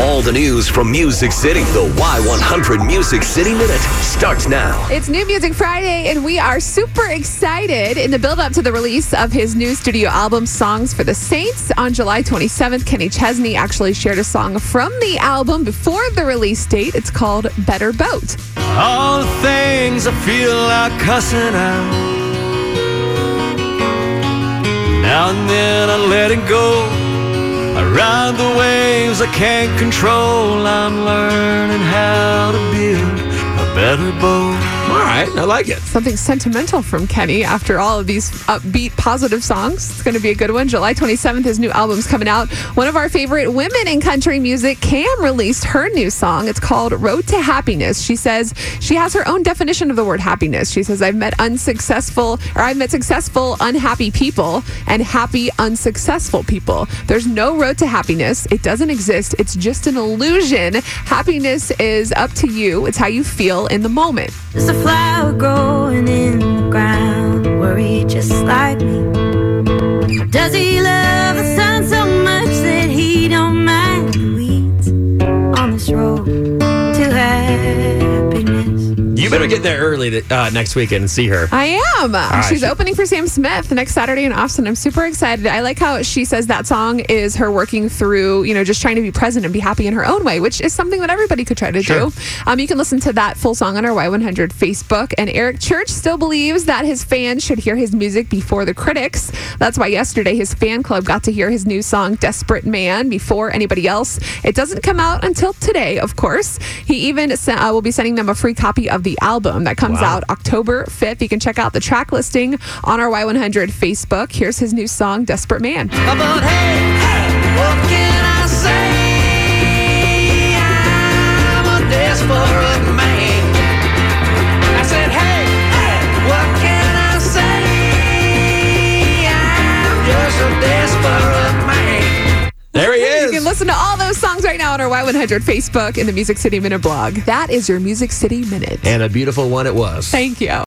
All the news from Music City. The Y100 Music City Minute starts now. It's New Music Friday, and we are super excited in the build up to the release of his new studio album, Songs for the Saints. On July 27th, Kenny Chesney actually shared a song from the album before the release date. It's called Better Boat. All the things I feel like cussing out. Now and then I let it go. Ride the waves I can't control. I'm learning how to build better boat. All right, I like it. Something sentimental from Kenny after all of these upbeat, positive songs. It's going to be a good one. July 27th, his new album's coming out. One of our favorite women in country music, Cam, released her new song. It's called Road to Happiness. She says she has her own definition of the word happiness. She says, I've met unsuccessful, or I've met successful, unhappy people and happy, unsuccessful people. There's no road to happiness. It doesn't exist. It's just an illusion. Happiness is up to you, it's how you feel in the moment. There's a flower growing in the ground, worried just like me. Does he love You better get there early to, uh, next weekend and see her. I am. right. She's opening for Sam Smith next Saturday in Austin. I'm super excited. I like how she says that song is her working through, you know, just trying to be present and be happy in her own way, which is something that everybody could try to do. Um, you can listen to that full song on our Y100 Facebook. And Eric Church still believes that his fans should hear his music before the critics. That's why yesterday his fan club got to hear his new song, Desperate Man, before anybody else. It doesn't come out until today, of course. He even sent, uh, will be sending them a free copy of the album that comes Wow. out October 5th. You can check out the track listing on our Y100 Facebook. Here's his new song, Desperate Man. But hey, what can I say? I'm a desperate man. I said, hey, what can I say? I'm just a desperate man. There he is. Can listen to all those songs right now on our Y100 Facebook and the Music City Minute blog. That is your Music City Minute. and a beautiful one it was. Thank you.